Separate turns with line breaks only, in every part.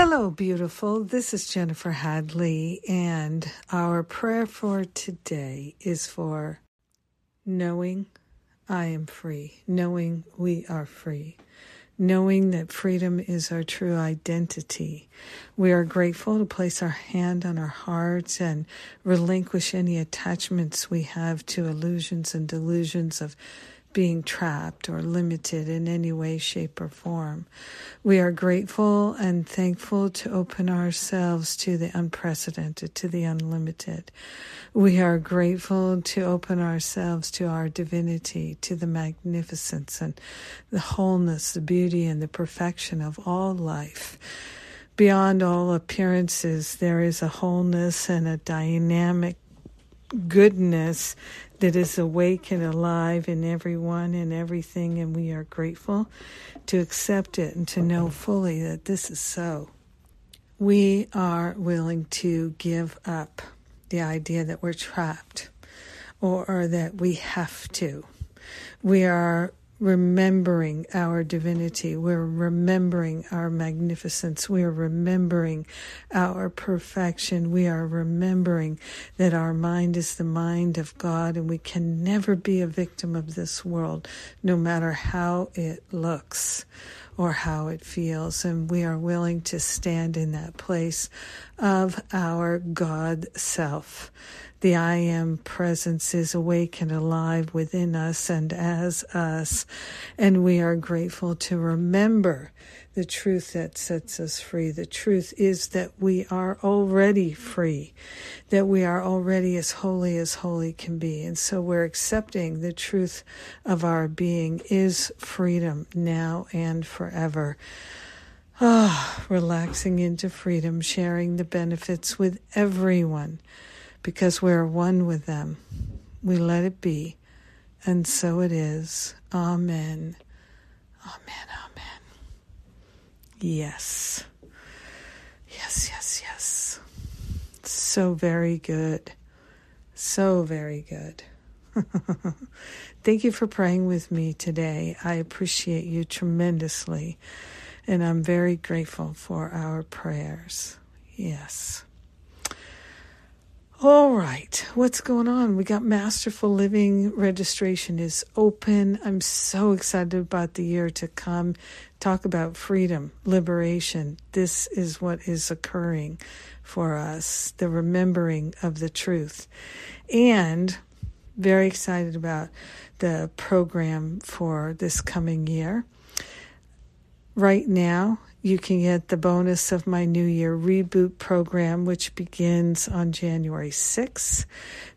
Hello, beautiful. This is Jennifer Hadley, and our prayer for today is for knowing I am free, knowing we are free, knowing that freedom is our true identity. We are grateful to place our hand on our hearts and relinquish any attachments we have to illusions and delusions of being trapped or limited in any way, shape, or form. We are grateful and thankful to open ourselves to the unprecedented, to the unlimited. We are grateful to open ourselves to our divinity, to the magnificence and the wholeness, the beauty, and the perfection of all life. Beyond all appearances, there is a wholeness and a dynamic goodness that is awake and alive in everyone and everything, and we are grateful to accept it and to know fully that this is so. We are willing to give up the idea that we're trapped or, or that we have to. We are remembering our divinity. We're remembering our magnificence. We are remembering our perfection. We are remembering that our mind is the mind of God and we can never be a victim of this world, no matter how it looks or how it feels. And we are willing to stand in that place of our God self the I am presence is awake and alive within us and as us. And we are grateful to remember the truth that sets us free. The truth is that we are already free, that we are already as holy as holy can be. And so we're accepting the truth of our being is freedom now and forever. Relaxing into freedom, sharing the benefits with everyone because we're one with them. We let it be, and so it is. Amen. Amen. Amen. Yes. Yes, yes, yes. So very good. So very good. Thank you for praying with me today. I appreciate you tremendously, and I'm very grateful for our prayers. Yes. All right, what's going on? We got Masterful Living registration is open. I'm so excited about the year to come. Talk about freedom, liberation. This is what is occurring for us, the remembering of the truth. And very excited about the program for this coming year. Right now, you can get the bonus of my New Year reboot program, which begins on January 6th.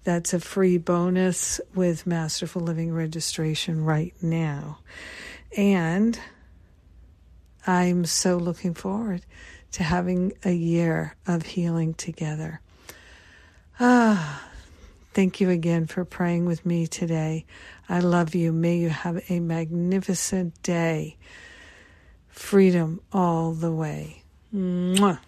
That's a free bonus with Masterful Living registration right now. And I'm so looking forward to having a year of healing together. Ah, thank you again for praying with me today. I love you. May you have a magnificent day freedom all the way. Mwah.